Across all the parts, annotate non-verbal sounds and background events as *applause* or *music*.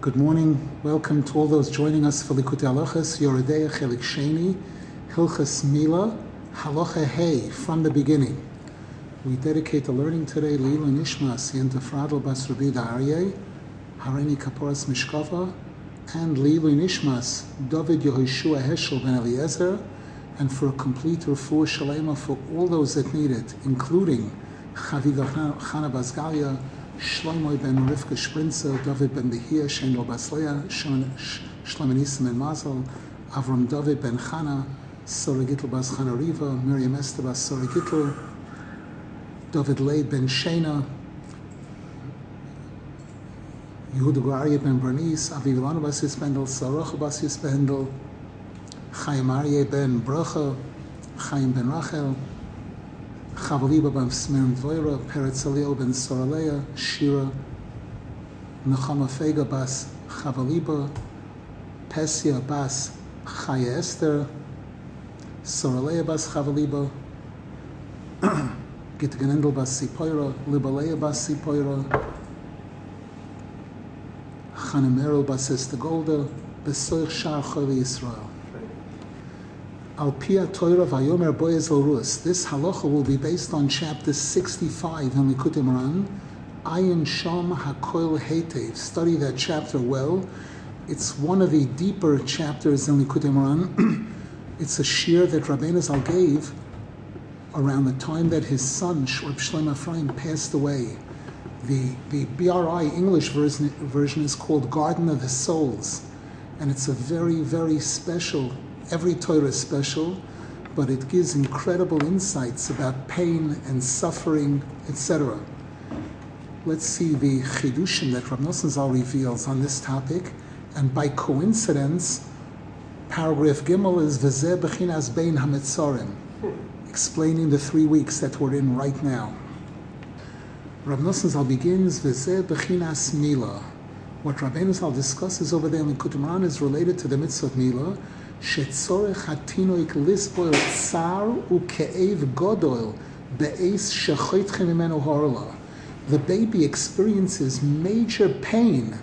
Good morning. Welcome to all those joining us for Likutei Halachas, Yoreh Deah Chelik Sheni, Hilchas Mila, Halacha Hey, from the beginning. We dedicate the learning today Lila Nishmas Yenta Fradl Bas Rabbi Aryeh, Harini Kaporas Mishkava, and Lila Nishmas David Yehoshua Heschel Ben Eliezer, and for a complete refuah shalema for all those that need it, including Chaviga Chana Bazgalia, Shlomo ben Rivka Sprinzer, David ben Behir, Shendel Basleya, Shlomo Nisim ben Mazel, Avram David ben Chana, Sora bas Chana Riva, Miriam Esther bas Sora David Leib ben Shena, Yehuda Guaria ben Bernice, Aviv Ilana bas Yispendel, Sarocha bas Yispendel, Chaim Aryeh ben Bracha, Chaim ben Rachel, Chavaliba ben Smirim Dvoira, Peretz Eliel ben Soraleya, Shira, Nechama Fega bas Chavaliba, Pesia bas Chaya Esther, Soraleya bas Chavaliba, *clears throat* Gitgenendel bas Sipoira, Libaleya bas Sipoira, Chanemerel bas Estagolda, Besoich Shar. Al Pia Torah Vayomer Boyez Rus. This halacha will be based on chapter 65 in Likutei Moharan. Ayin Sham Hakoil Hetev. Study that chapter well. It's one of the deeper chapters in Likutei Moharan. *clears throat* it's a shiur that Rabbeinu Zal gave around the time that his son Reb Shlomo Ephraim passed away. The the BRI English version, version is called Garden of the Souls, and it's a very very special Every Torah is special, but it gives incredible insights about pain and suffering, etc. Let's see the chidushim that Rav Nosson Zal reveals on this topic, and by coincidence, paragraph Gimel is V'zeh Bechinas Bein Hametzorim, explaining the three weeks that we're in right now. Rav Nosson Zal begins V'zeh Bechinas Mila. What Rabbeinu Zal discusses over there in Likutei Moharan is related to the mitzvah of Mila, שצורך התינוק לסבול צער וכאב גדול באש שחויתכם ממנו הורלה. The baby experiences major pain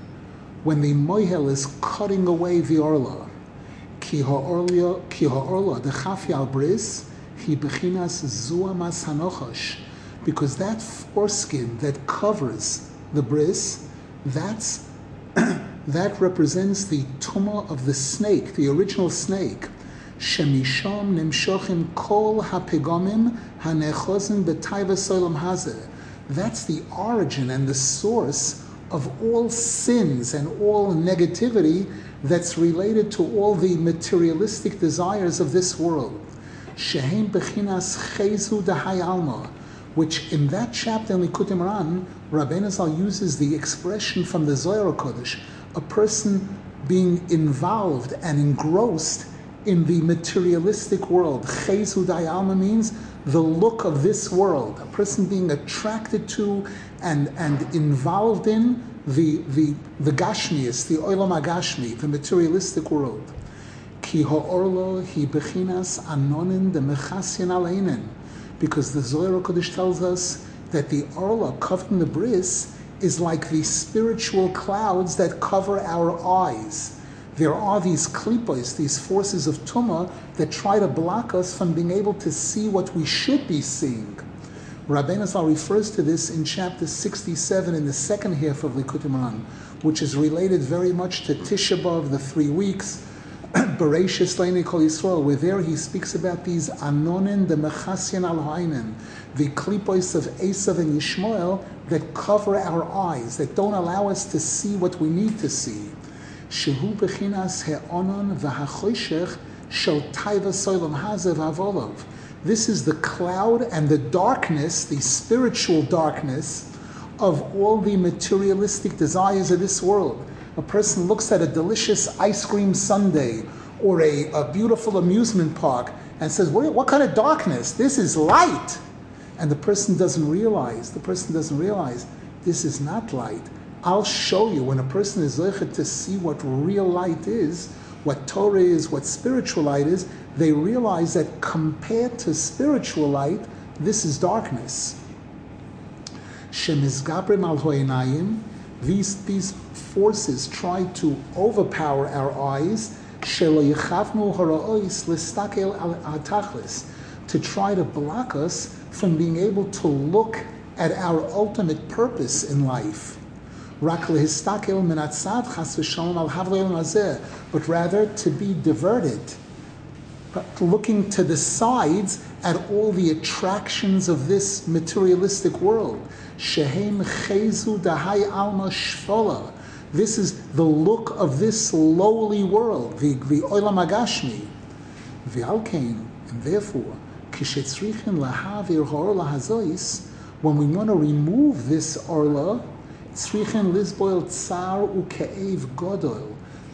when the mohel is cutting away the orla. Ki ha'orla, ki ha'orla, the chafi al bris, he bechinas zuamas hanochash. Because that foreskin that covers the bris, that's that represents the tuma of the snake, the original snake. Shemisham nimshochim kol hapegomim hanechozim b'taiva solam hazeh. That's the origin and the source of all sins and all negativity that's related to all the materialistic desires of this world. Shehem bechinas chezu dehayalma, which in that chapter in Likutei Moharan, Rabbeinu Zal uses the expression from the Zohar Kodesh, a person being involved and engrossed in the materialistic world. Chezu dayalma means the look of this world. A person being attracted to and, and involved in the, the, the gashmias, the oilam agashmi, the materialistic world. Ki ha'orlo hi bechinas anonin de mechasyan aleinen. Because the Zohar Kodesh tells us that the orla covering the bris is like the spiritual clouds that cover our eyes. There are these klipos, these forces of tuma, that try to block us from being able to see what we should be seeing. Rabbeinu Zal refers to this in chapter 67 in the second half of Likutei Moharan, which is related very much to Tisha B'Av, the three weeks, *clears throat* Bereshis Leini Kol Yisrael, where there he speaks about these anonin the mechasyan al the klipos of Esav and Yishmael that cover our eyes, that don't allow us to see what we need to see. Shehu bechinas he'onon v'hachoshech shel taiva hazev avolov. This is the cloud and the darkness, the spiritual darkness of all the materialistic desires of this world. A person looks at a delicious ice cream sundae or a, a beautiful amusement park and says, what, what kind of darkness? This is light. And the person doesn't realize, the person doesn't realize this is not light. I'll show you when a person is zeichet to see what real light is, what Torah is, what spiritual light is, they realize that compared to spiritual light, this is darkness. Shemizgabrim al these, these forces try to overpower our eyes, to try to block us from being able to look at our ultimate purpose in life. But rather to be diverted, looking to the sides at all the attractions of this materialistic world. This is the look of this lowly world, the, the. And therefore, when we want to remove this orla,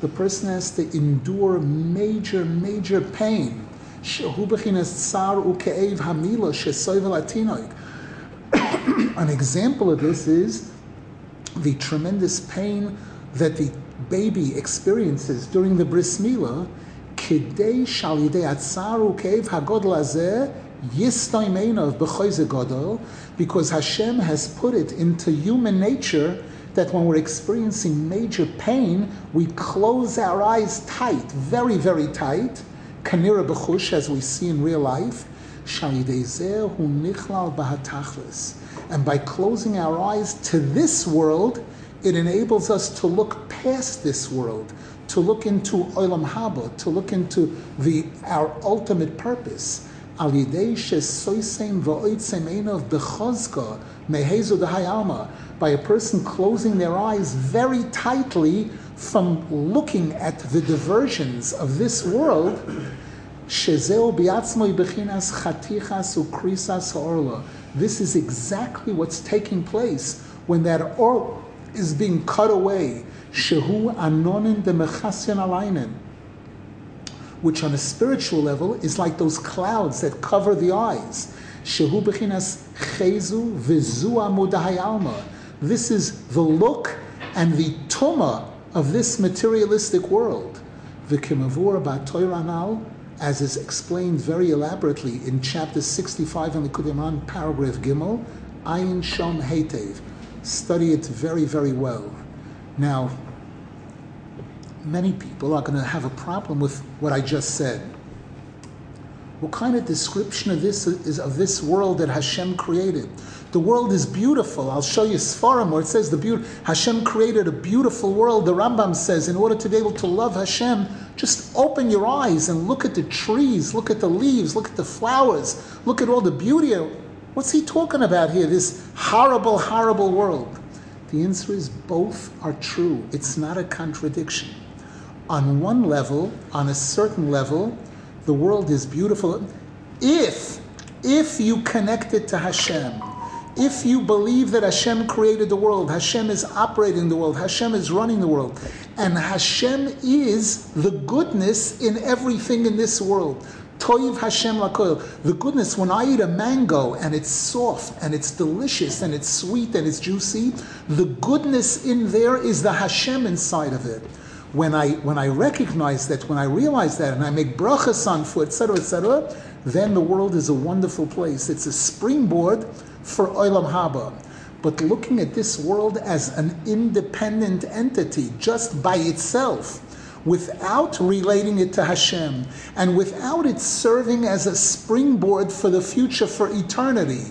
the person has to endure major, major pain. *coughs* An example of this is the tremendous pain that the baby experiences during the bris milah. Because Hashem has put it into human nature that when we're experiencing major pain, we close our eyes tight, very, very tight, kanira b'chush, as we see in real life, and by closing our eyes to this world, it enables us to look past this world, to look into Olam Haba, to look into the our ultimate purpose. Al by a person closing their eyes very tightly from looking at the diversions of this world, this is exactly what's taking place when that or is being cut away. Which on a spiritual level is like those clouds that cover the eyes. Shehu bechinas chezu v'zu amud this is the look and the tuma of this materialistic world. The Kimavur Batoiranal, as is explained very elaborately in chapter 65 in the Kudiman, paragraph Gimel, Ayin Shom Heitev. Study it very, very well. Now, many people are going to have a problem with what I just said. What kind of description of this is of this world that Hashem created? The world is beautiful. I'll show you Sfarim where it says the beauty. Hashem created a beautiful world. The Rambam says, in order to be able to love Hashem, just open your eyes and look at the trees, look at the leaves, look at the flowers, look at all the beauty. What's he talking about here? This horrible, horrible world. The answer is both are true. It's not a contradiction. On one level, on a certain level, the world is beautiful. If, if you connect it to Hashem, if you believe that Hashem created the world, Hashem is operating the world, Hashem is running the world, and Hashem is the goodness in everything in this world. Toiv Hashem. The goodness, when I eat a mango and it's soft and it's delicious and it's sweet and it's juicy, the goodness in there is the Hashem inside of it. When I when I recognize that, when I realize that, and I make brachas on for etc. etc., then the world is a wonderful place. It's a springboard for Olam Haba. But looking at this world as an independent entity, just by itself, without relating it to Hashem, and without it serving as a springboard for the future, for eternity.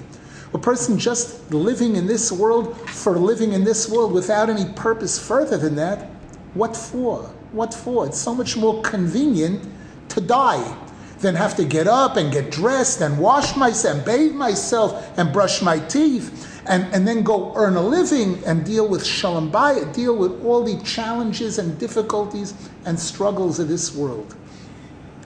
A person just living in this world for living in this world without any purpose further than that, what for? What for? It's so much more convenient to die than have to get up and get dressed and wash myself and bathe myself and brush my teeth and, and then go earn a living and deal with shalom bayit, deal with all the challenges and difficulties and struggles of this world.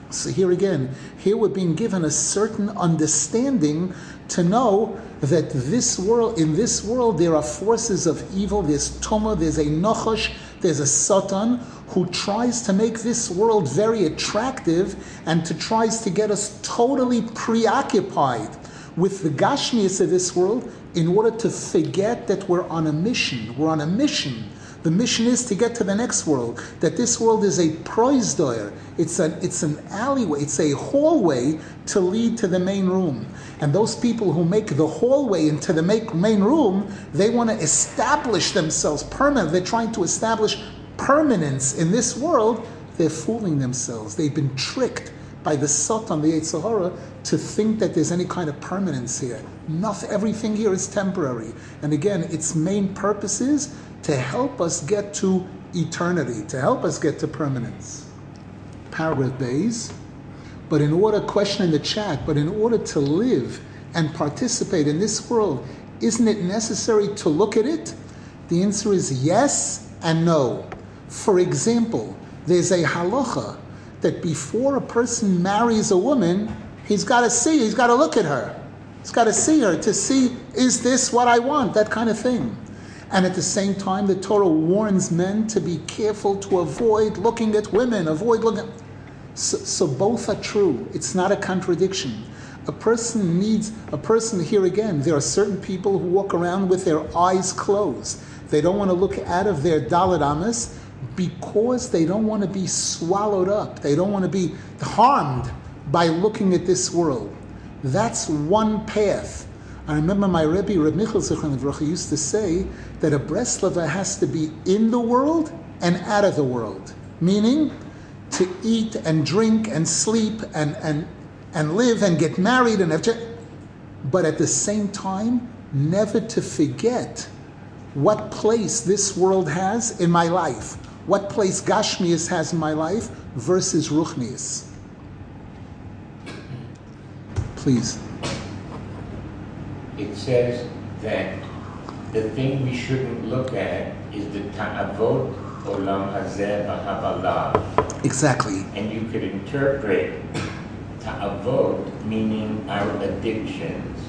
So here again, here we're being given a certain understanding to know that this world, in this world, there are forces of evil. There's tuma, there's a nochosh, there's a satan who tries to make this world very attractive and to tries to get us totally preoccupied with the gashmias of this world in order to forget that we're on a mission. We're on a mission The mission is to get to the next world. That this world is a proizdoyer. It's an it's an alleyway. It's a hallway to lead to the main room. And those people who make the hallway into the make, main room, they want to establish themselves permanent. They're trying to establish permanence in this world. They're fooling themselves. They've been tricked by the Satan, the Yetzer Hara, to think that there's any kind of permanence here. Nothing, everything here is temporary. And again, its main purpose is to help us get to eternity, to help us get to permanence. Paragraph Bays. But in order, question in the chat, but in order to live and participate in this world, isn't it necessary to look at it? The answer is yes and no. For example, there's a halacha that before a person marries a woman, he's got to see, he's got to look at her. He's got to see her to see, is this what I want? That kind of thing. And at the same time, the Torah warns men to be careful to avoid looking at women, avoid looking. So, so both are true. It's not a contradiction. A person needs, a person here again, there are certain people who walk around with their eyes closed. They don't want to look out of their Dalit because they don't want to be swallowed up. They don't want to be harmed by looking at this world. That's one path. I remember my Rebbe, Reb Michal Zichron used to say that a Breslava has to be in the world and out of the world. Meaning, to eat and drink and sleep and, and, and live and get married and have but at the same time, never to forget what place this world has in my life what place Gashmias has in my life versus Ruchnias. Please. It says that the thing we shouldn't look at is the ta'avot olam hazeh b'habalah. Exactly. And you could interpret ta'avot meaning our addictions.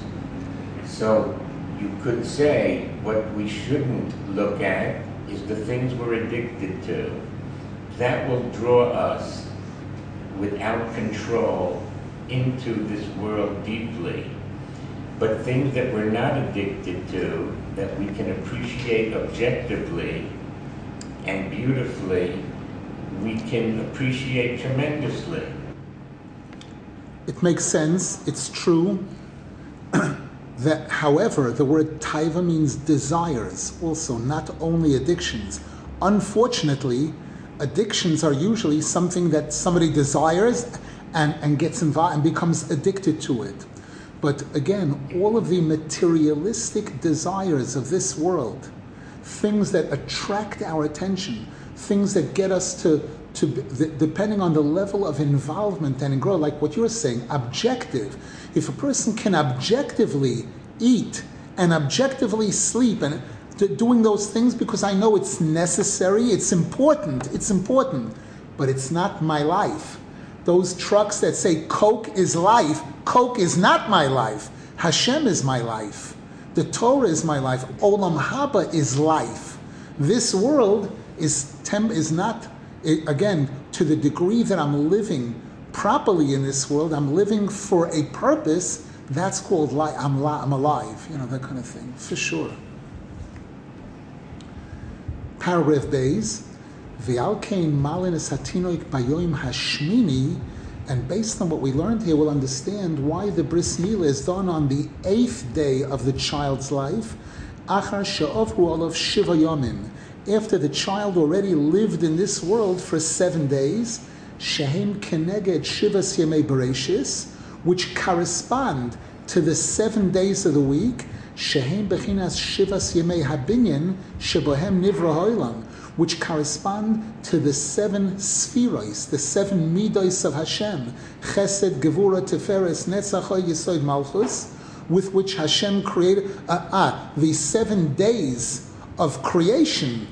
So you could say what we shouldn't look at is the things we're addicted to. That will draw us without control into this world deeply. But things that we're not addicted to, that we can appreciate objectively and beautifully, we can appreciate tremendously. It makes sense, it's true. *clears throat* That, however, the word taiva means desires also, not only addictions. Unfortunately, addictions are usually something that somebody desires and, and gets involved and becomes addicted to it. But again, all of the materialistic desires of this world, things that attract our attention, things that get us to, to depending on the level of involvement and growth, like what you're saying, objective if a person can objectively eat and objectively sleep and doing those things because I know it's necessary, it's important, it's important, but it's not my life. Those trucks that say Coke is life, Coke is not my life. Hashem is my life. The Torah is my life. Olam Haba is life. This world is tem- is not again to the degree that I'm living properly in this world, I'm living for a purpose, that's called life. I'm, li- I'm alive, you know, that kind of thing, for sure. Paragraph Bays, and based on what we learned here, we'll understand why the bris milah is done on the eighth day of the child's life, achar she'ovru olav shiva yomim, after the child already lived in this world for seven days, Shehem Keneged Shivas Yemei Bereshis, which correspond to the seven days of the week, Shehem Bechinas Shivas Yemei Habinyan Shebohem Nivra Hoilam, which correspond to the seven spherois, the seven midos of Hashem, Chesed, Gevura, Teferes, Netzach, Yesod, Malchus, with which Hashem created, uh, ah, the seven days of creation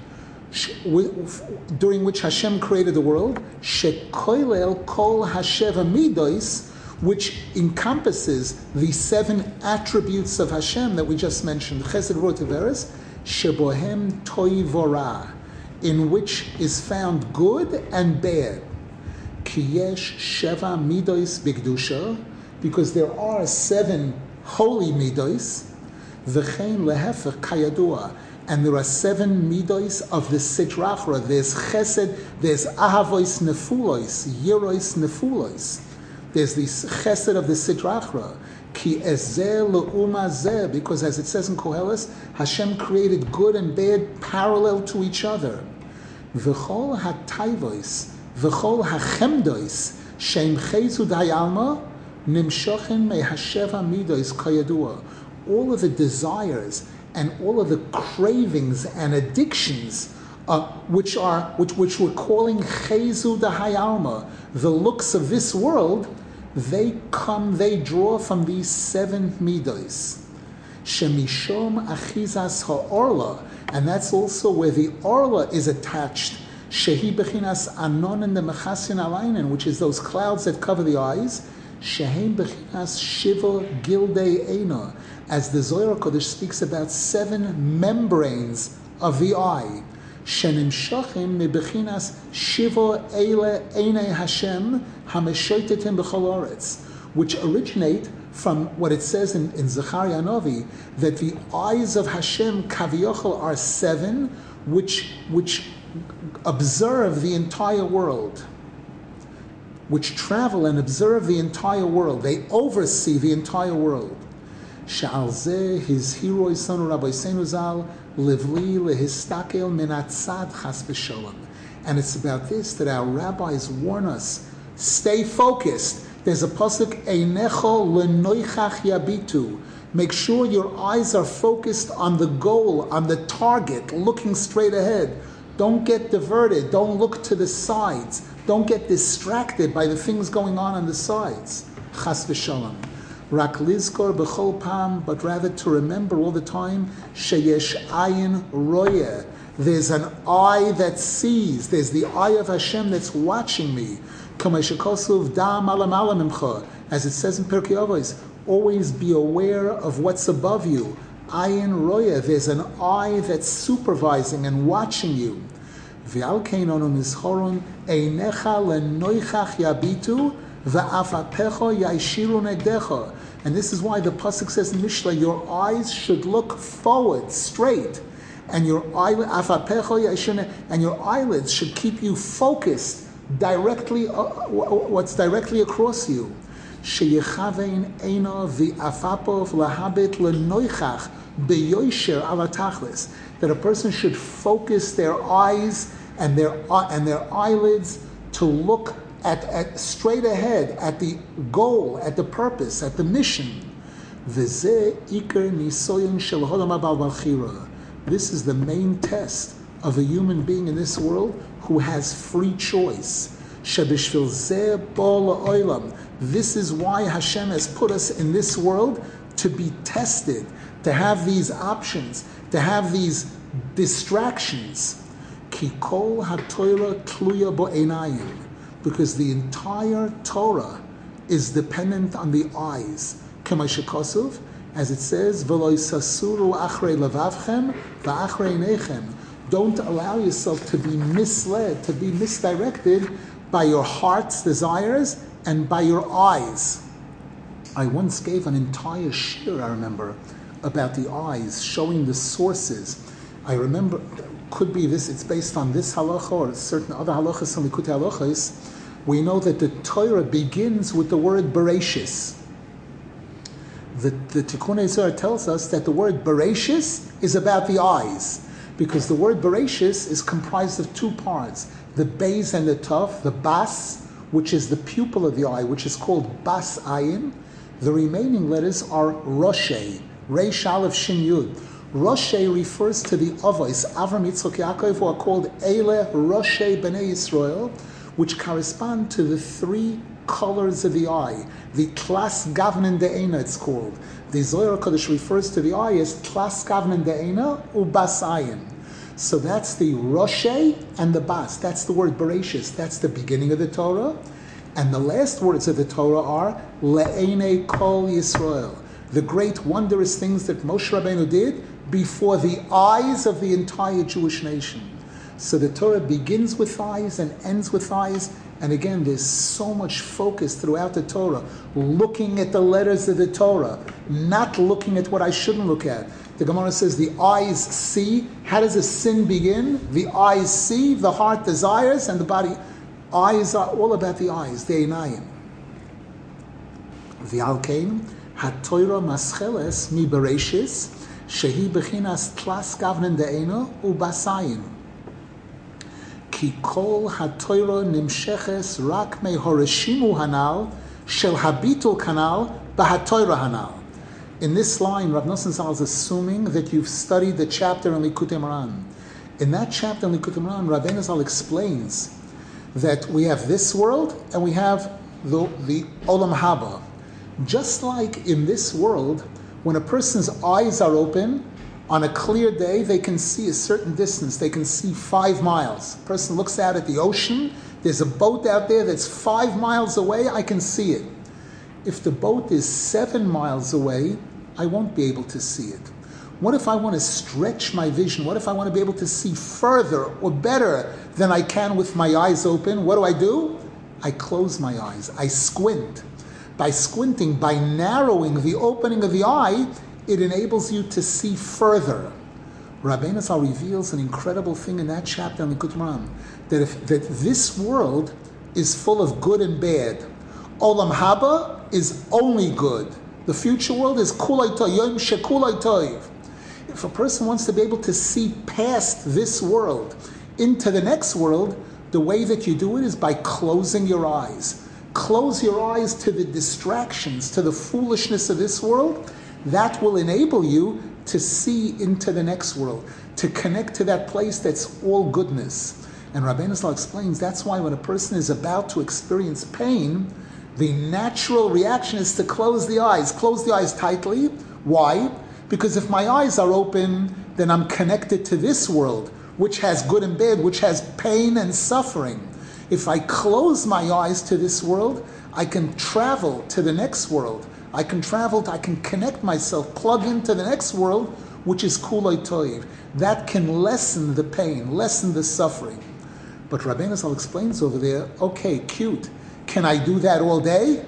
during which Hashem created the world, shekoilel kol hasheva midos, which encompasses the seven attributes of Hashem that we just mentioned, chesed rotiveres, shebohem toivora, in which is found good and bad. Kiyesh sheva midos bigdusha, because there are seven holy midos, v'chein lehefech kayadua, and there are seven midos of the Sitra Achra. There's Chesed, there's Ahavois Nefulois, Yerois Nefulois. There's the Chesed of the Sitra Achra. Ki ezeh because as it says in Koheles, Hashem created good and bad parallel to each other. V'chol ha'tayvois, v'chol ha'chemdois, shem chezu dayalma, nimshochen mehasheva midois kayadua. All of the desires and all of the cravings and addictions uh, which are which which we're calling chezu dayalma, the looks of this world, they come, they draw from these seven midos. Shemishom achizas ha'orla, and that's also where the orla is attached. Shehi bechinas anon and the mechasin alainen, which is those clouds that cover the eyes. Shehem bechinas shiva gilde ena, as the Zohar Kodesh speaks about seven membranes of the eye. שנמשכים מבחינת shiva אלה עיני Hashem המשויטטים בכל ארץ, which originate from what it says in, in Zechariah Novi, that the eyes of Hashem Kaviochel are seven, which, which observe the entire world, which travel and observe the entire world. They oversee the entire world. Sha'al his hero son Rabbi Senuzal livli lehistakel minatzad chas v'sholem. And it's about this that our rabbis warn us: stay focused. There's a pasuk einecho lenoichach yabitu. Make sure your eyes are focused on the goal, on the target, looking straight ahead. Don't get diverted. Don't look to the sides. Don't get distracted by the things going on on the sides. Chas v'sholem. Rak lizkor b'chol pam, but rather to remember all the time, sheyesh ayin roye. There's an eye that sees. There's the eye of Hashem that's watching me. As it says in Pirkei Avos, always be aware of what's above you. Ayin roya, there's an eye that's supervising and watching you. And this is why the pasuk says in Mishlei, your eyes should look forward, straight, and your and your eyelids should keep you focused directly, uh, what's directly across you. That a person should focus their eyes and their uh, and their eyelids to look at, at straight ahead at the goal, at the purpose, at the mission. This is the main test of a human being in this world who has free choice. This is why Hashem has put us in this world to be tested, to have these options, to have these distractions. Kikol ha'toira tluya bo'enayim because the entire Torah is dependent on the eyes. As it says, Don't allow yourself to be misled, to be misdirected by your heart's desires and by your eyes. I once gave an entire shir, I remember, about the eyes, showing the sources. I remember, could be this, it's based on this halacha or certain other halachas and likutei halachas we know that the Torah begins with the word Bereshis. The, the Tikkun tells us that the word Bereshis is about the eyes, because the word Bereshis is comprised of two parts the Beis and the Tuf, the Bas, which is the pupil of the eye, which is called Bas Ayin. The remaining letters are Roshe, Reish Aleph Shin Yud. Roshe refers to the Avos, Avram Yitzchok Yaakov, who are called Eile Roshe Bnei Yisrael which correspond to the three colors of the eye. The Tlas Gavnen De'ena, it's called. The Zohar Kodesh refers to the eye as Tlas Gavnen De'ena Ubas Ayin. So that's the Roshe and the Bas. That's the word Bereshis. That's the beginning of the Torah. And the last words of the Torah are Le'ene Kol Yisrael. The great wondrous things that Moshe Rabbeinu did before the eyes of the entire Jewish nation. So the Torah begins with eyes and ends with eyes. And again, there's so much focus throughout the Torah, looking at the letters of the Torah, not looking at what I shouldn't look at. The Gemara says the eyes see. How does a sin begin? The eyes see, the heart desires, and the body. Eyes are all about the eyes, the einayim. The hatoira mascheles mi bereshis shehi bechinas tlas gavnen de'eno ubasayin. Kol hatoira nimsheches rak me horeshimu hanal shel habitul kanal bahatoira hanal. In this line, Rav Nosson Zal is assuming that you've studied the chapter on Likutei Moharan. In that chapter on Likutei Moharan, Rav Zal explains that we have this world and we have the, the Olam Haba. Just like in this world, when a person's eyes are open, on a clear day, they can see a certain distance. They can see five miles. A person looks out at the ocean, there's a boat out there that's five miles away, I can see it. If the boat is seven miles away, I won't be able to see it. What if I want to stretch my vision? What if I want to be able to see further or better than I can with my eyes open? What do I do? I close my eyes. I squint. By squinting, by narrowing the opening of the eye, it enables you to see further. Rabbeinu Zal reveals an incredible thing in that chapter in the Kutman that if that this world is full of good and bad. Olam Haba is only good. The future world is kulay yom shekulay. If a person wants to be able to see past this world into the next world, the way that you do it is by closing your eyes. Close your eyes to the distractions, to the foolishness of this world. That will enable you to see into the next world, to connect to that place that's all goodness. And Rabbeinu Zal explains that's why when a person is about to experience pain, the natural reaction is to close the eyes, close the eyes tightly. Why? Because if my eyes are open, then I'm connected to this world, which has good and bad, which has pain and suffering. If I close my eyes to this world, I can travel to the next world. I can travel, to, I can connect myself, plug into the next world, which is kulay toiv. That can lessen the pain, lessen the suffering. But Rabbeinu Zal explains over there, okay, cute. Can I do that all day?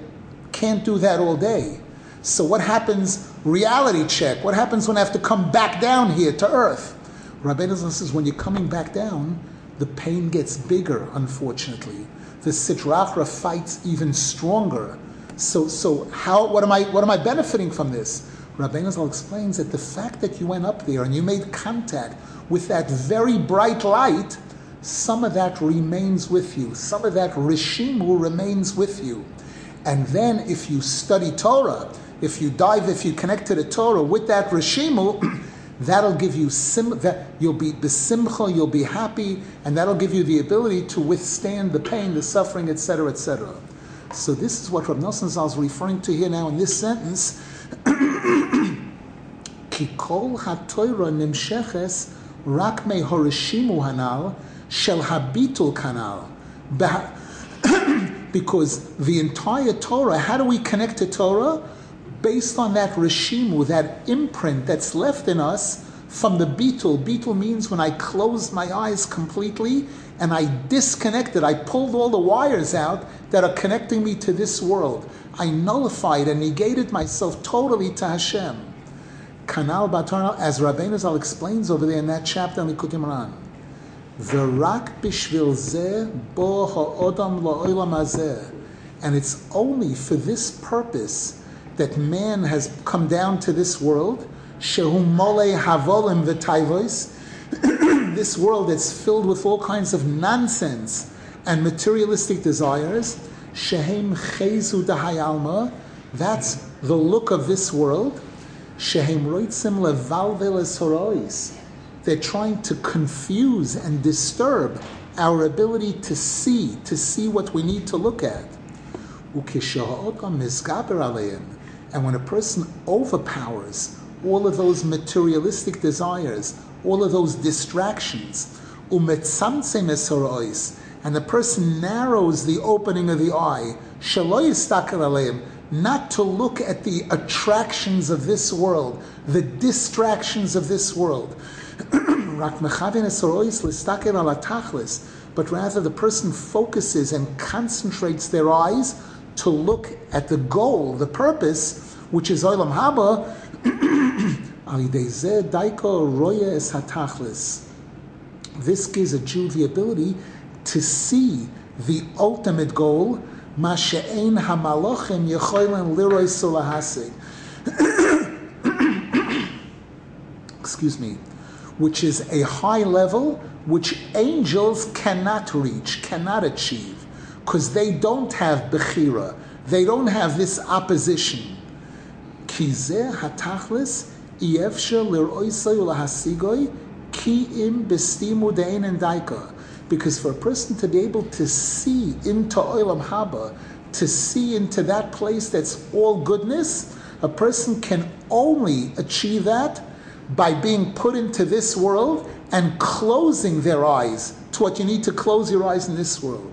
Can't do that all day. So what happens? Reality check. What happens when I have to come back down here to earth? Rabbeinu says when you're coming back down, the pain gets bigger, unfortunately. The Sitra Achra fights even stronger. So, so how, what, am I, what am I benefiting from this? Rabbeinu Zal explains that the fact that you went up there and you made contact with that very bright light some of that remains with you. Some of that rishimu remains with you. And then if you study Torah, if you dive, if you connect to the Torah with that rishimu, *clears throat* that'll give you sim, that you'll be besimcha, you'll be happy, and that'll give you the ability to withstand the pain, the suffering, etc., etc. So this is what Rav Nosson Zal is referring to here now in this sentence. *clears throat* Kikol nimsheches rak hanal shel habitul kanal. *clears throat* because the entire Torah, how do we connect to Torah? Based on that rishimu, that imprint that's left in us from the bitul. Bitul means when I close my eyes completely and I disconnected, I pulled all the wires out that are connecting me to this world. I nullified and negated myself totally to Hashem. Kanal Batarnal, as Rabbeinu Zal explains over there in that chapter on Likutei Moharan. V'rak bishvil zeh bo ha'odam la'olam hazeh. And it's only for this purpose that man has come down to this world, shehu mole havolim v'tayvos, this world that's filled with all kinds of nonsense and materialistic desires, shehem chezu dahayalma, that's the look of this world, shehem roitzim levalveles horois, they're trying to confuse and disturb our ability to see, to see what we need to look at. And when a person overpowers all of those materialistic desires, all of those distractions, and the person narrows the opening of the eye, not to look at the attractions of this world, the distractions of this world, *clears throat* but rather the person focuses and concentrates their eyes to look at the goal, the purpose, which is Olam Haba. *clears throat* This gives a Jew the ability to see the ultimate goal. *coughs* Excuse me, which is a high level which angels cannot reach, cannot achieve, because they don't have Bechira, they don't have this opposition. Kizeh Hatachlis Because for a person to be able to see into Olam Haba, to see into that place that's all goodness, a person can only achieve that by being put into this world and closing their eyes to what you need to close your eyes in this world.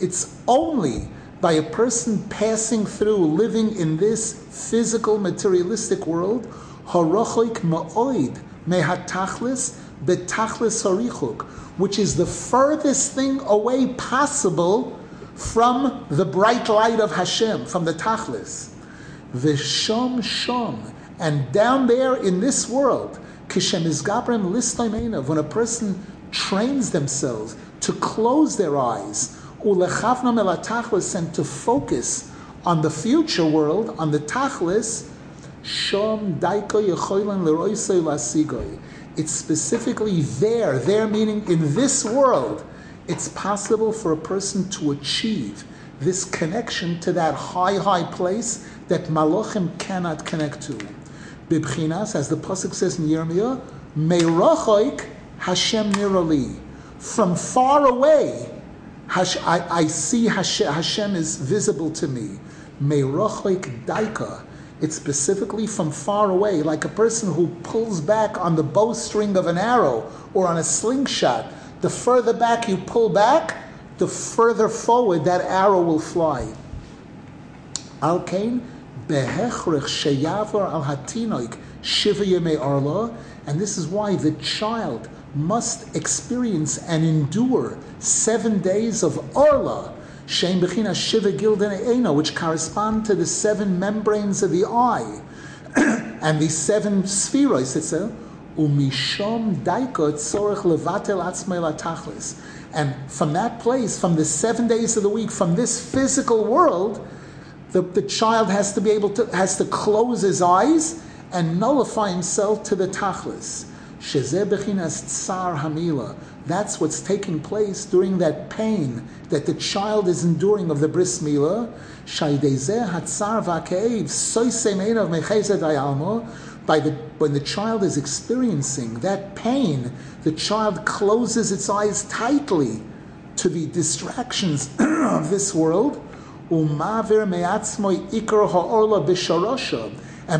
It's only by a person passing through, living in this physical, materialistic world, harachoik ma'oid mehatachlis betachlis harichuk, which is the furthest thing away possible from the bright light of Hashem, from the tachlis. Vishom shom, and down there in this world, kishem izgabrim listoimenav, when a person trains themselves to close their eyes, ulechavna melatachlis, and to focus on the future world, on the tachlis, Shom daiko yechoilen leroisei lasigoi. It's specifically there, there meaning in this world, it's possible for a person to achieve this connection to that high, high place that Malachim cannot connect to. Bibchinas, as the Pasuk says in Yirmiyah, Meirochoik Hashem Nirali. From far away, I, I see Hashem, Hashem is visible to me. Meirochoik Daika. It's specifically from far away, like a person who pulls back on the bowstring of an arrow or on a slingshot. The further back you pull back, the further forward that arrow will fly. Al kain behechrich sheyavar al hatinoik shiva yemei arla, and this is why the child must experience and endure seven days of arla Shem Bechina Shiva Gilden Eino, which correspond to the seven membranes of the eye *clears throat* and the seven spheroids. It says, Umishom Atzmei. And from that place, from the seven days of the week, from this physical world, the, the child has to be able to has to close his eyes and nullify himself to the tachlis. Tsar hamila. That's what's taking place during that pain that the child is enduring of the bris milah. By the when the child is experiencing that pain, the child closes its eyes tightly to the distractions *clears throat* of this world. And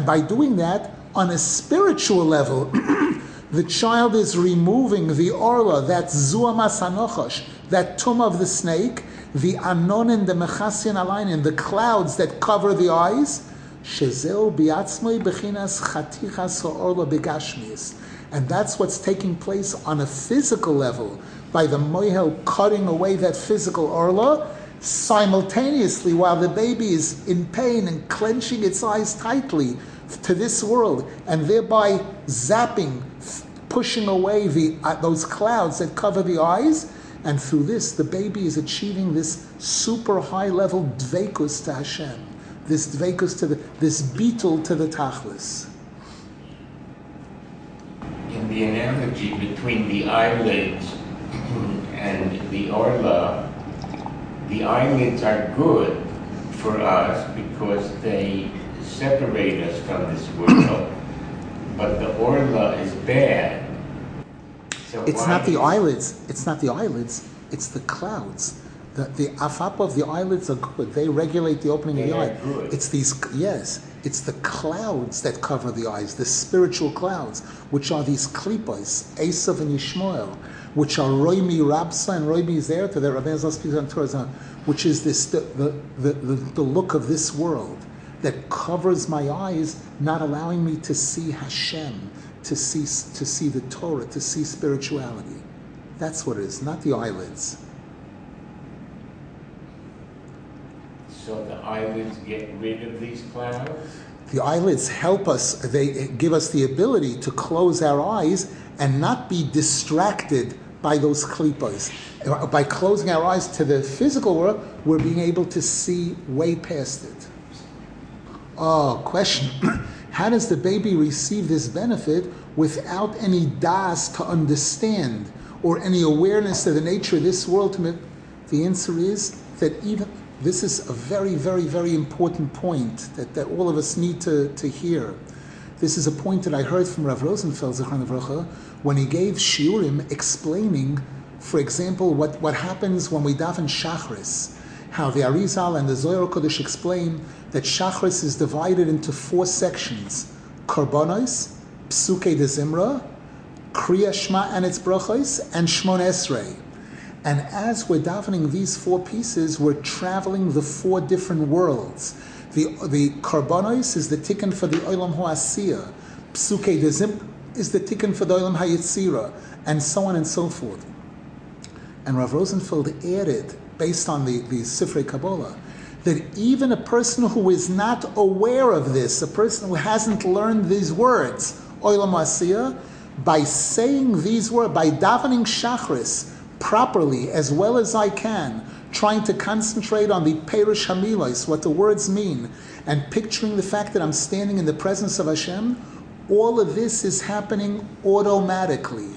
by doing that, on a spiritual level, *clears throat* the child is removing the orla, that zuamas hanochosh, that tuma of the snake, the anonin, the mechasian alainin, the clouds that cover the eyes, shezeu biatzmoi bechinas chatichas orla begashmis. And that's what's taking place on a physical level by the mohel cutting away that physical orla, simultaneously while the baby is in pain and clenching its eyes tightly to this world and thereby zapping, pushing away the, uh, those clouds that cover the eyes. And through this, the baby is achieving this super high level dvekus to Hashem, this dvekus to the, this bitul to the tachlis. In the analogy between the eyelids *clears throat* and the orla, the eyelids are good for us because they separate us from this world, but the orla is bad. So it's not the eyelids. It's not the eyelids. It's the clouds. The, the afap of the eyelids are good. They regulate the opening they of the eye. Good. It's these yes. It's the clouds that cover the eyes, the spiritual clouds, which are these klipos, Esav and Yishmael, which are Roimi Rabsa and Roimi to the Rabbi speaks on Torah, which is this the, the, the, the look of this world that covers my eyes, not allowing me to see Hashem, to see, to see the Torah, to see spirituality. That's what it is, not the eyelids. So the eyelids get rid of these clouds? The eyelids help us, they give us the ability to close our eyes and not be distracted by those klippas. Uh, by closing our eyes to the physical world, we're being able to see way past it. Oh, question. *clears throat* How does the baby receive this benefit without any das to understand or any awareness of the nature of this world? The answer is that even this is a very, very, very important point that, that all of us need to, to hear. This is a point that I heard from Rav Rosenfeld when he gave shiurim explaining, for example, what, what happens when we daven shachris how the Arizal and the Zohar Kodesh explain that Shachris is divided into four sections: Karbonos, Psuke de Zimra, Kriya Shma and its brachos, and Shmon Esrei. And as we're davening these four pieces, we're traveling the four different worlds. The the Karbonos is the tikkun for the Olam Hoasiya, Psuke de Zimra is the tikkun for the Olam Hayitzira, and so on and so forth. And Rav Rosenfeld added based on the, the Sifrei Kabbalah, that even a person who is not aware of this, a person who hasn't learned these words, Oilam by saying these words, by davening Shachris properly as well as I can, trying to concentrate on the Perish Hamilos, what the words mean, and picturing the fact that I'm standing in the presence of Hashem, all of this is happening automatically.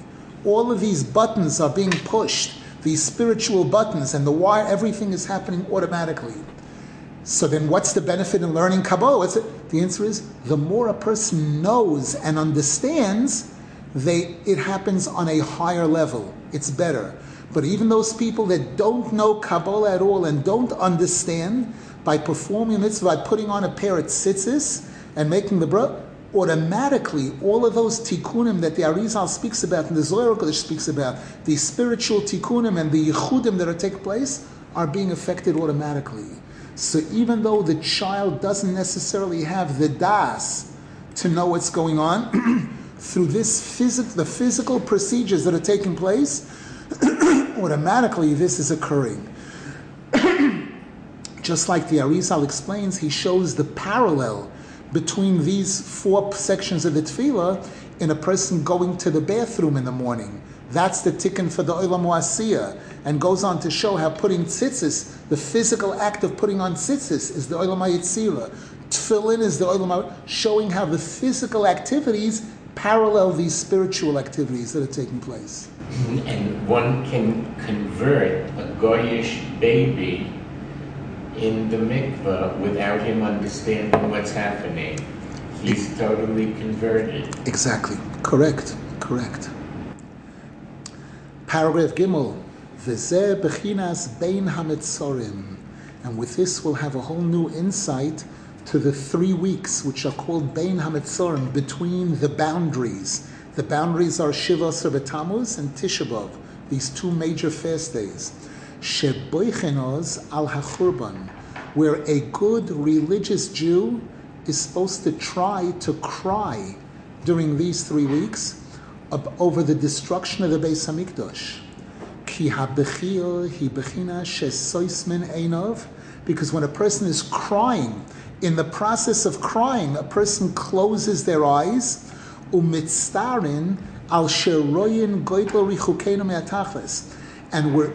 All of these buttons are being pushed these spiritual buttons and the wire, everything is happening automatically. So then what's the benefit in learning Kabbalah? The answer is the more a person knows and understands, they, it happens on a higher level. It's better. But even those people that don't know Kabbalah at all and don't understand, by performing mitzvah, by putting on a pair of tzitzis and making the bro, automatically all of those tikkunim that the Arizal speaks about and the Zohar Kodesh speaks about, the spiritual tikkunim and the yichudim that are taking place, are being affected automatically. So even though the child doesn't necessarily have the das to know what's going on, *clears throat* through this phys- the physical procedures that are taking place, *clears throat* automatically this is occurring. *clears throat* Just like the Arizal explains, he shows the parallel between these four sections of the tefillah in a person going to the bathroom in the morning. That's the tikkun for the olam wasiya, and goes on to show how putting tzitzis, the physical act of putting on tzitzis, is the olam yitzira. Tefillin is the olam, showing how the physical activities parallel these spiritual activities that are taking place. Hmm, and one can convert a goyish baby in the mikveh without him understanding what's happening. He's totally converted. Exactly. Correct. Correct. Paragraph Gimel. V'zeh bechinas bein hametzorim. And with this we'll have a whole new insight to the three weeks which are called Bein HaMetzorim, between the boundaries. The boundaries are Shiva B'Tammuz and Tisha B'Av, these two major fast days. Sheboichenos al hachurban, where a good religious Jew is supposed to try to cry during these three weeks over the destruction of the Beis Hamikdash. Ki einov, because when a person is crying, in the process of crying, a person closes their eyes, umitztarin al sheroyin goitlo richukenu me'atachlis and we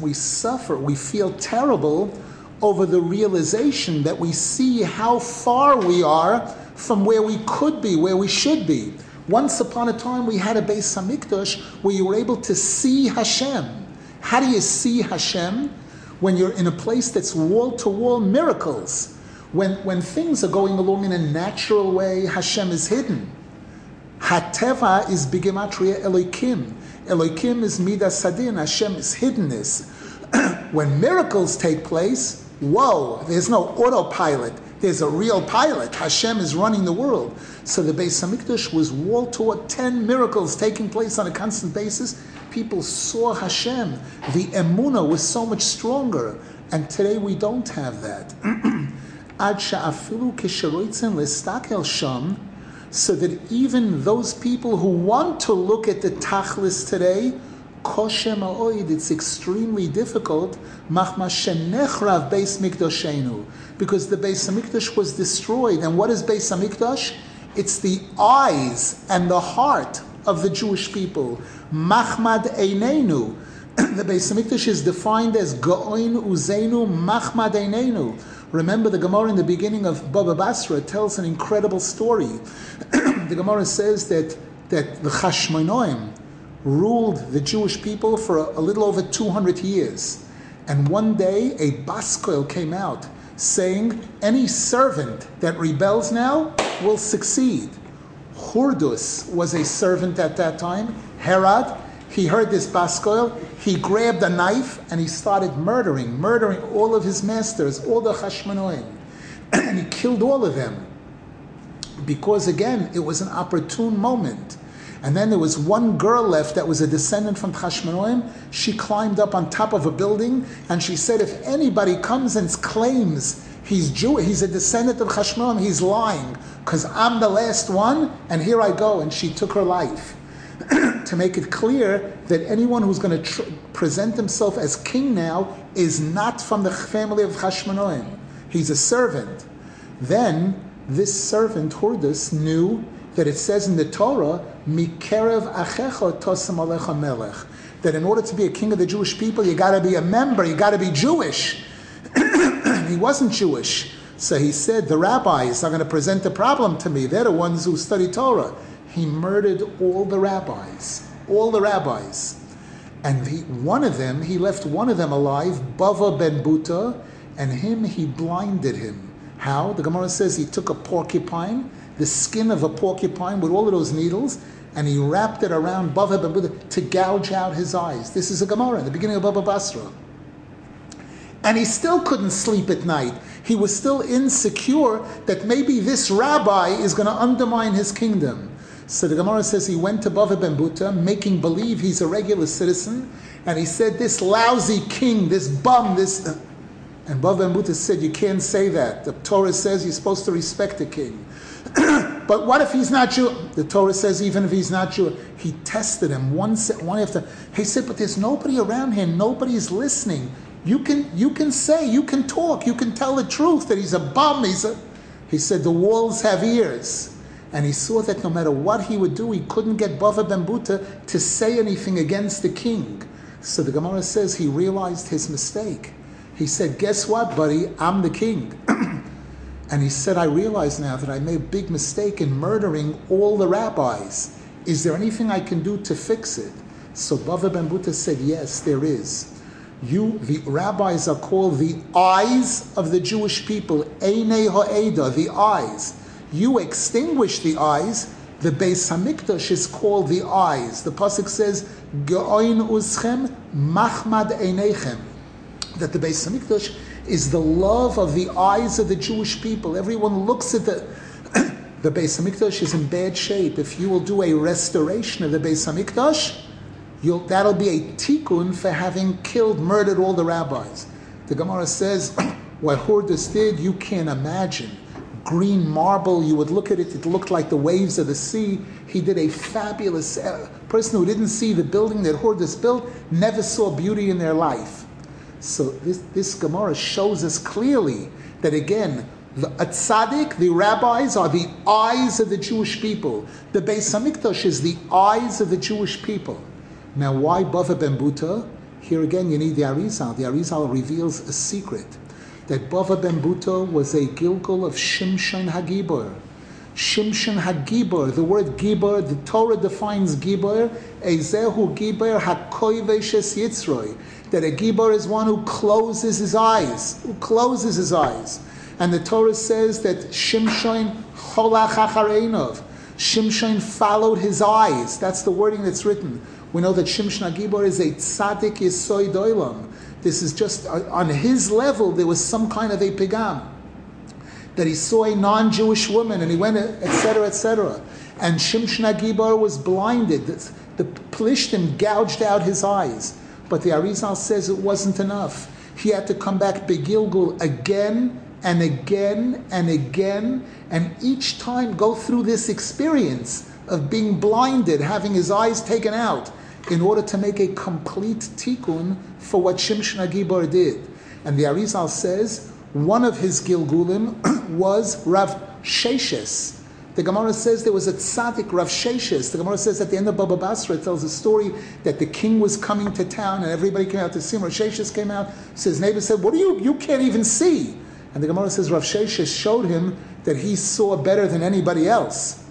we, suffer, we feel terrible over the realization that we see how far we are from where we could be, where we should be. Once upon a time, we had a Beis Hamikdash where you were able to see Hashem. How do you see Hashem? When you're in a place that's wall to wall miracles. When, when things are going along in a natural way, Hashem is hidden. Hateva is Bigematria Elokim. Elohim is midas hadin, Hashem is hiddenness. *clears throat* when miracles take place, whoa, there's no autopilot. There's a real pilot. Hashem is running the world. So the Beis Hamikdash was wall to wall, 10 miracles taking place on a constant basis. People saw Hashem. The emuna was so much stronger. And today we don't have that. *clears throat* So that even those people who want to look at the tachlis today koshem it's extremely difficult, because the Beis Hamikdash was destroyed. And what is Beis Hamikdash? It's the eyes and the heart of the Jewish people. Machmad Einenu. *clears throat* the Beis Hamikdash is defined as Go'oin Uzenu Machmad Einenu. Remember, the Gemara in the beginning of Baba Basra tells an incredible story. *clears throat* the Gemara says that, that the Chashmonoim ruled the Jewish people for a, a little over 200 years. And one day, a Baskoil came out saying, Any servant that rebels now will succeed. Hurdus was a servant at that time. Herod, he heard this Baskoil, he grabbed a knife and he started murdering, murdering all of his masters, all the Hashmonoim. *clears throat* and he killed all of them. Because again, it was an opportune moment. And then there was one girl left that was a descendant from Chashmonoim. She climbed up on top of a building and she said, if anybody comes and claims he's Jew, he's a descendant of Chashmonoim, he's lying because I'm the last one and here I go. And she took her life. *clears throat* to make it clear that anyone who's going to tr- present himself as king now is not from the family of Chashmonoim. He's a servant. Then this servant, Hurdus, knew that it says in the Torah, Mikerev achecha tosam alecha melech, that in order to be a king of the Jewish people, you got to be a member, you got to be Jewish. He wasn't Jewish. So he said, the rabbis are going to present a problem to me. They're the ones who study Torah. He murdered all the rabbis, all the rabbis. And one of them, he left one of them alive, Bava ben Buta, and him, he blinded him. How? The Gemara says he took a porcupine the skin of a porcupine with all of those needles, and he wrapped it around Bava ben Buta to gouge out his eyes. This is a Gemara the beginning of Baba Basra. And he still couldn't sleep at night. He was still insecure that maybe this rabbi is going to undermine his kingdom. So the Gemara says he went to Bava ben Buta, making believe he's a regular citizen, and he said, This lousy king, this bum, this. And Bava ben Buta said, You can't say that. The Torah says you're supposed to respect the king. *clears throat* but what if he's not Jew? The Torah says even if he's not Jew, he tested him one one after. He said, but there's nobody around here. Nobody's listening. You can you can say, you can talk, you can tell the truth that he's a bum. He's a. He said the walls have ears, and he saw that no matter what he would do, he couldn't get Bava Ben Buta to say anything against the king. So the Gemara says he realized his mistake. He said, "Guess what, buddy? I'm the king." *clears throat* And he said, I realize now that I made a big mistake in murdering all the rabbis. Is there anything I can do to fix it? So Bava Ben Buta said, Yes, there is. You, the rabbis are called the eyes of the Jewish people, Eine Ha'eda, the eyes. You extinguish the eyes. The Beis Hamikdash is called the eyes. The pasuk says, Ge'oin uschem machmad einechem. That the Beis Hamikdash is the love of the eyes of the Jewish people. Everyone looks at the *coughs* the Beis Hamikdash is in bad shape. If you will do a restoration of the Beis Hamikdash, you'll, that'll be a tikkun for having killed, murdered all the rabbis. The Gemara says *clears throat* what Hurdus did, you can't imagine. Green marble, you would look at it, it looked like the waves of the sea. He did a fabulous uh, person who didn't see the building that Hurdus built, never saw beauty in their life. So this, this Gemara shows us clearly that again, the tzaddik, the rabbis, are the eyes of the Jewish people. The Beis Hamikdash is the eyes of the Jewish people. Now, why Bava ben Buta? Here again, you need the Arizal. The Arizal reveals a secret that Bava ben Buta was a Gilgul of Shimshon Hagibor. Shimshon Hagibor, the word Gibor, the Torah defines Gibor, Ezehu Gibor Hakoiveshes Yitzroi that a Gibor is one who closes his eyes, who closes his eyes. And the Torah says that Shimshon cholach achareinov. Shimshon followed his eyes. That's the wording that's written. We know that Shimshon Gibor is a tzaddik yisoid oilam. This is just uh, on his level. There was some kind of a pigam that he saw a non-Jewish woman and he went, etc., etc. And Shimshon Gibor was blinded. The, the Plishtim gouged out his eyes. But the Arizal says it wasn't enough. He had to come back Begilgul again and again and again, and each time go through this experience of being blinded, having his eyes taken out. In order to make a complete tikkun for what Shimshon Agibor did. And the Arizal says one of his Gilgulim *clears throat* was Rav Sheshes. The Gemara says there was a tzaddik, Rav Sheshes. The Gemara says at the end of Baba Basra, it tells a story that the king was coming to town and everybody came out to see him. Rav Sheshes came out, so his neighbor said, What do you, you can't even see? And the Gemara says Rav Sheshes showed him that he saw better than anybody else.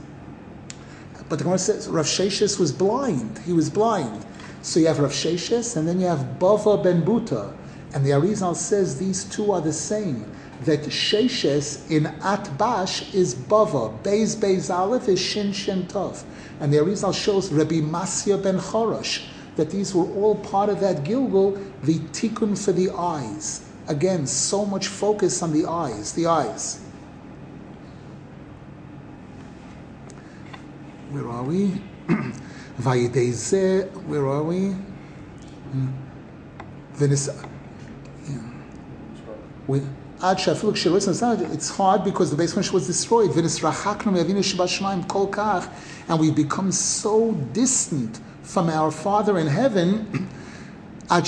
But the Gemara says Rav Sheshes was blind. He was blind. So you have Rav Sheshes and then you have Bava ben Buta. And the Arizal says these two are the same. That Sheshes in Atbash is Bava. Beis Beis Aleph is Shin Shin Tov. And the Arizal shows Rabbi Masya ben Chorosh that these were all part of that Gilgul, the tikkun for the eyes. Again, so much focus on the eyes, the eyes. Where are we? *clears throat* Vayideze, where are we? Hmm. Venice. It's hard because the base was destroyed. And we become so distant from our Father in heaven *clears throat* so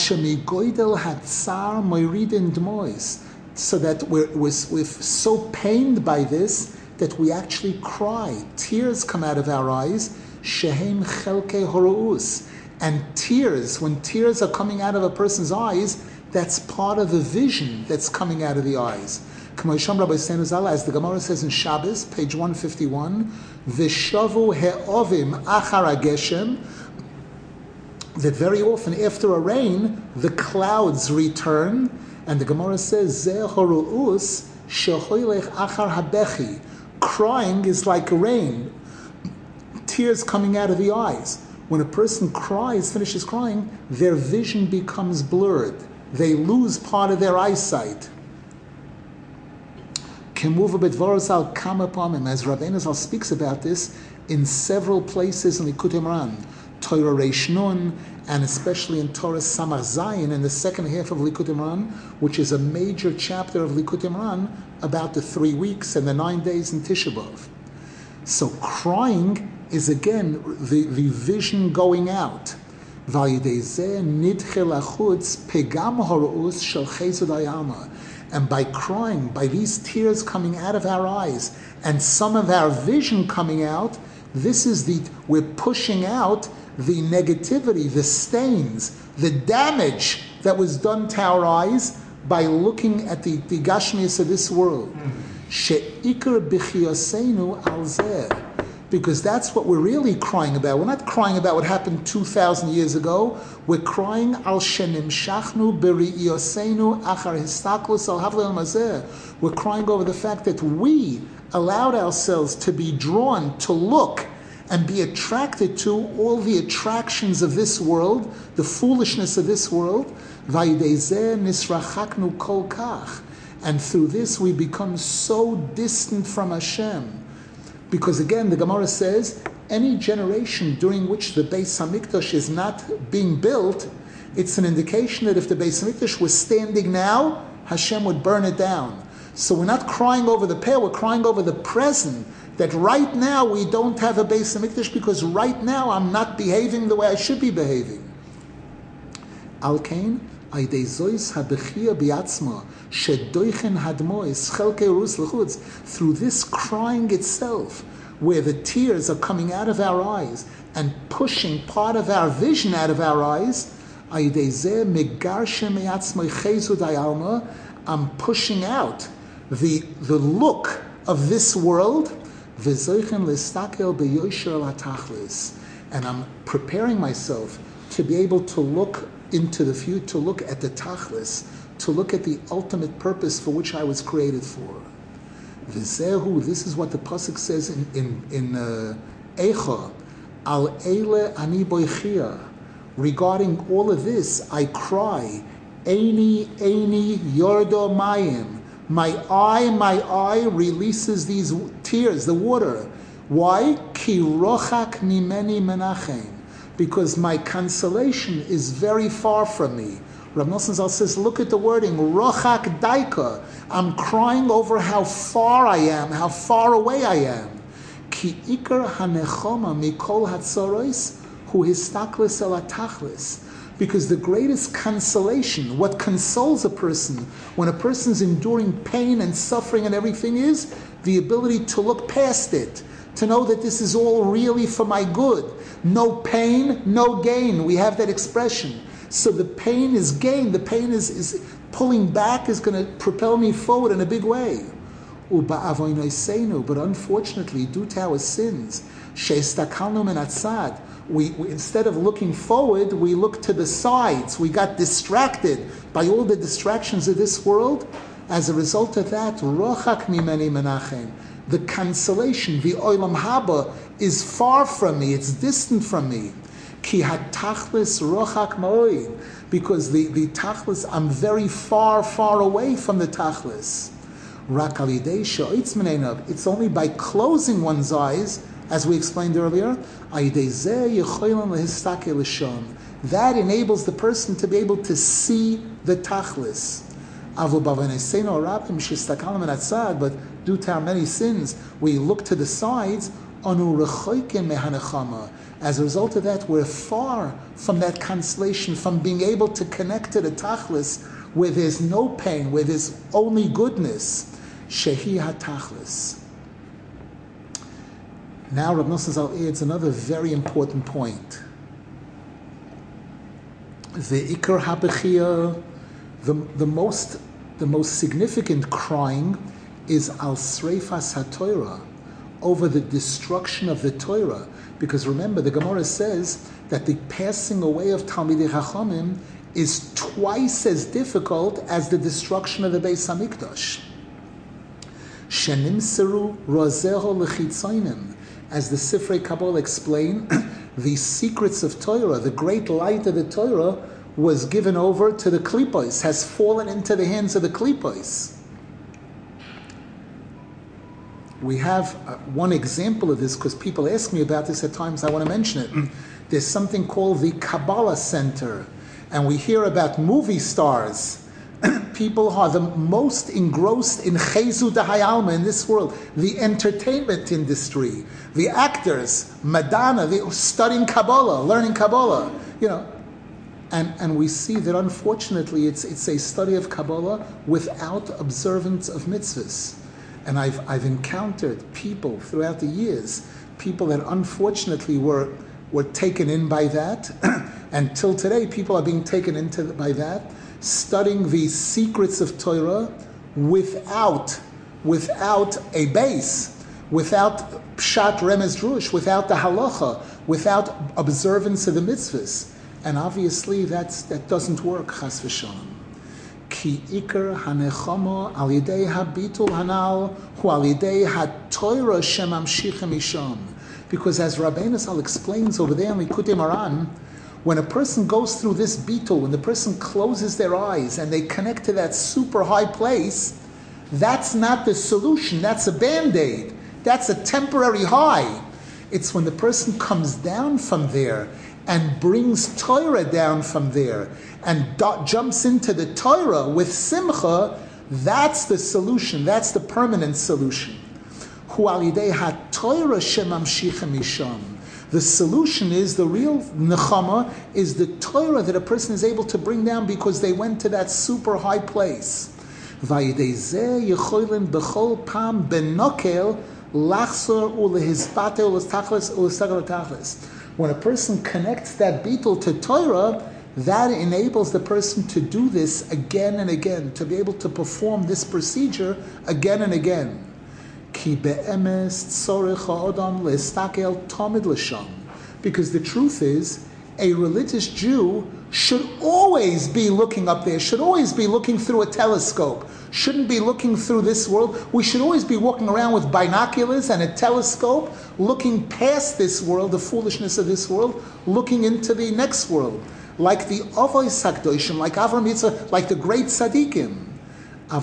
that we're, we're, we're so pained by this that we actually cry. Tears come out of our eyes. Shehem chelke horous. And tears, when tears are coming out of a person's eyes, that's part of the vision that's coming out of the eyes. As the Gemara says in Shabbos, page 151, Vishavu he'ovim achar ageshem, that very often after a rain, the clouds return, and the Gemara says, Zehoru'us shehoilech achar habechi. Crying is like rain, tears coming out of the eyes. When a person cries, finishes crying, their vision becomes blurred. They lose part of their eyesight. Kemuva come upon him, as Rabbeinu Zal speaks about this in several places in the Kutimran. Torah Reish Nun, and especially in Torah Samach Zayin in the second half of Likutei Moharan, which is a major chapter of Likutei Moharan about the three weeks and the nine days in Tisha B'Av. So crying is again the, the vision going out. And by crying, by these tears coming out of our eyes, and some of our vision coming out, this is the we're pushing out the negativity, the stains, the damage that was done to our eyes by looking at the, the Gashmias of this world. Hmm. She'ikr al because that's what we're really crying about. We're not crying about what happened 2,000 years ago. We're crying al shenim shachnu b'ri'iyosenu achar histaklus al havle We're crying over the fact that we allowed ourselves to be drawn to look and be attracted to all the attractions of this world, the foolishness of this world. And through this we become so distant from Hashem. Because again, the Gemara says, any generation during which the Beis Hamikdash is not being built, it's an indication that if the Beis Hamikdash was standing now, Hashem would burn it down. So we're not crying over the pale, we're crying over the present that right now we don't have a Beis Hamikdash because right now I'm not behaving the way I should be behaving. Al kain, through this crying itself, where the tears are coming out of our eyes and pushing part of our vision out of our eyes, I'm pushing out the, the look of this world and I'm preparing myself to be able to look into the future, to look at the tachlis, to look at the ultimate purpose for which I was created for. Vizehu, this is what the pasuk says in in, in uh, Echa, al eile ani boichia. Regarding all of this, I cry, Eini, Eini, Yordo Mayim. My eye, my eye releases these tears, the water. Why? Ki rochak mimeni menachem. Because my consolation is very far from me. Rav Nosson Zal says, look at the wording, rochak daika. I'm crying over how far I am, how far away I am. Ki ikar hanechoma mikol hatzorois who histaklis elatachlis. Because the greatest consolation, what consoles a person when a person's enduring pain and suffering and everything is the ability to look past it, to know that this is all really for my good. No pain, no gain. We have that expression. So the pain is gain. The pain is, is pulling back is going to propel me forward in a big way. But unfortunately, due to our sins, we, we, instead of looking forward, we look to the sides. We got distracted by all the distractions of this world. As a result of that, the consolation, the olam haba, is far from me. It's distant from me. Ki hatachlis rochak moed, because the the tachlis, I'm very far, far away from the tachlis. It's only by closing one's eyes, as we explained earlier, that enables the person to be able to see the tachlis. But due to our many sins, we look to the sides. As a result of that, we're far from that consolation, from being able to connect to the tachlis, where there's no pain, where there's only goodness. Shehi HaTachlis. Now Rav Nosson Zal adds another very important point. The Ikar HaBechia, the, the, most, the most significant crying is Al Sreifas HaTorah, over the destruction of the Torah. Because remember, the Gemara says that the passing away of Talmidei Chachamim is twice as difficult as the destruction of the Beis Hamikdash. Shenimseru rozeho lechitzainim. As the Sifrei Kabbalah explain, *clears throat* the secrets of Torah, the great light of the Torah, was given over to the klipos, has fallen into the hands of the klipos. We have uh, one example of this because people ask me about this at times. I want to mention it. There's something called the Kabbalah Center, and we hear about movie stars *clears throat* people are the most engrossed in Chezu Dahayalma in this world, the entertainment industry, the actors, Madonna, they studying Kabbalah, learning Kabbalah, you know. And, and we see that unfortunately it's, it's a study of Kabbalah without observance of mitzvahs. And I've, I've encountered people throughout the years, people that unfortunately were, were taken in by that. *clears throat* Until today, people are being taken into by that studying the secrets of Torah without, without a base, without pshat remez drush, without the halacha, without observance of the mitzvahs. And obviously that's, that doesn't work, chas v'shalom. Ki ikar hanechama al yidei habitul hanal hu al yidei ha-Torah shemamshichem isham. Because as Rabbeinu Zal explains over there in Likutei Moharan, when a person goes through this bitul, when the person closes their eyes and they connect to that super high place, that's not the solution. That's a band aid. That's a temporary high. It's when the person comes down from there and brings Torah down from there and do- jumps into the Torah with Simcha, that's the solution. That's the permanent solution. The solution is the real nechama is the Torah that a person is able to bring down because they went to that super high place. When a person connects that bitul to Torah, that enables the person to do this again and again, to be able to perform this procedure again and again. Because the truth is, a religious Jew should always be looking up there, should always be looking through a telescope, shouldn't be looking through this world. We should always be walking around with binoculars and a telescope, looking past this world, the foolishness of this world, looking into the next world. Like the Avos Sakdoshim, like Avram Yitzhak, like the great Tzaddikim. Ein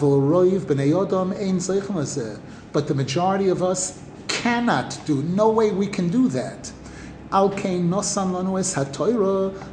but the majority of us cannot do. No way we can do that.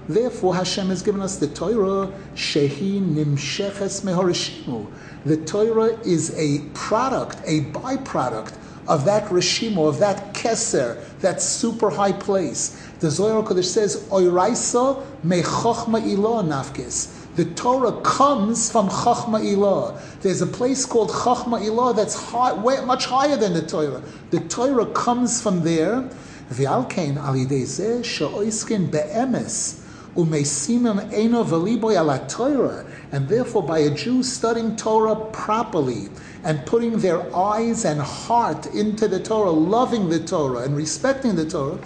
Therefore, Hashem has given us the Torah. Shehi nimsheches mehorishimu. The Torah is a product, a byproduct of that Rishimo, of that Keser, that super high place. The Zohar Kodesh says, Oiraisa me chochma ilah nafkis. The Torah comes from Chachma Ilah. There's a place called Chachma Ilah that's high, way, much higher than the Torah. The Torah comes from there. V'alkein al yidei zeh she'oiskin be'emes umesimim eno v'liboy ala Torah. And therefore, by a Jew studying Torah properly and putting their eyes and heart into the Torah, loving the Torah and respecting the Torah,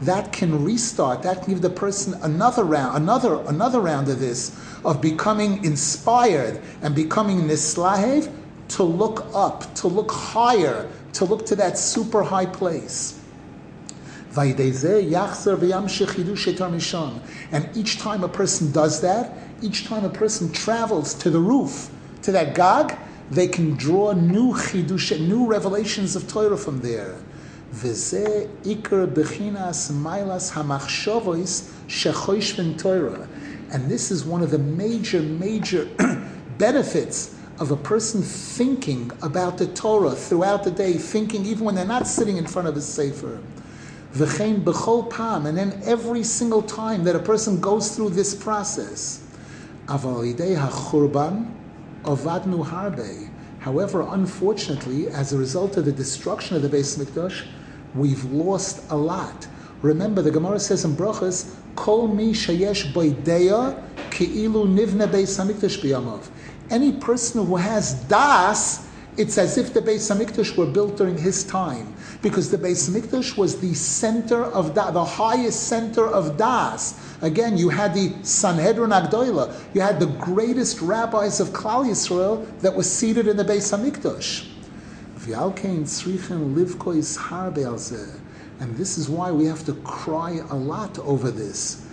that can restart, that can give the person another round, another, another round of this, of becoming inspired and becoming nislahev, to look up, to look higher, to look to that super high place. And each time a person does that, each time a person travels to the roof, to that Gog, they can draw new chidush, new revelations of Torah from there. Bechinas mailas. And this is one of the major, major *clears throat* benefits of a person thinking about the Torah throughout the day, thinking even when they're not sitting in front of a sefer. V'chein b'chol pam, and then every single time that a person goes through this process. Aval idei ha'churban avadnu harbe. However, unfortunately, as a result of the destruction of the Beis Mikdash, we've lost a lot. Remember, the Gemara says in Brachas, Kol mi shayesh boideya ki'ilu nivne beis hamikdash biyamav. Any person who has das, it's as if the Beis Hamikdash were built during his time, because the Beis Hamikdash was the center of da, the highest center of das. Again, you had the Sanhedrin Agdoila, you had the greatest rabbis of Klal Yisrael that was seated in the Beis Hamikdash. And this is why we have to cry a lot over this.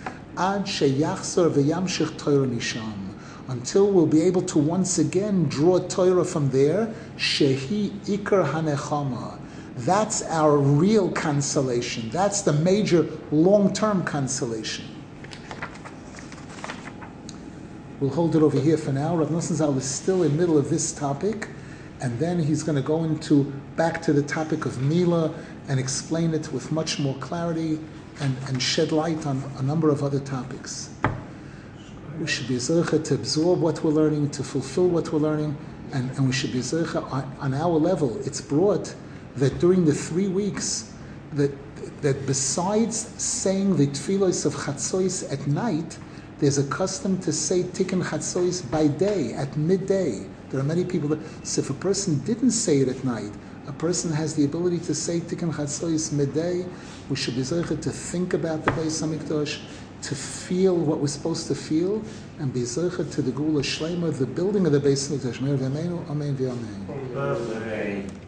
Until we'll be able to once again draw Torah from there. Shehi ikar hanechama. That's our real consolation. That's the major long-term consolation. We'll hold it over here for now. Rav Nosson Zal is still in the middle of this topic and then he's going to go into back to the topic of Mila and explain it with much more clarity and, and shed light on a number of other topics. We should be zercha to absorb what we're learning, to fulfill what we're learning, and, and we should be zercha on, on our level. It's brought that during the three weeks that that besides saying the tefillos of chatzos at night, there's a custom to say tikkun chatzos by day at midday. There are many people that, so if a person didn't say it at night, a person has the ability to say Tikkun Chatzos midday. We should be zeichet to think about the Beis Hamikdash, to feel what we're supposed to feel, and be zeichet to the Geula Shlema, the building of the Beis Hamikdash. Amen v'amen.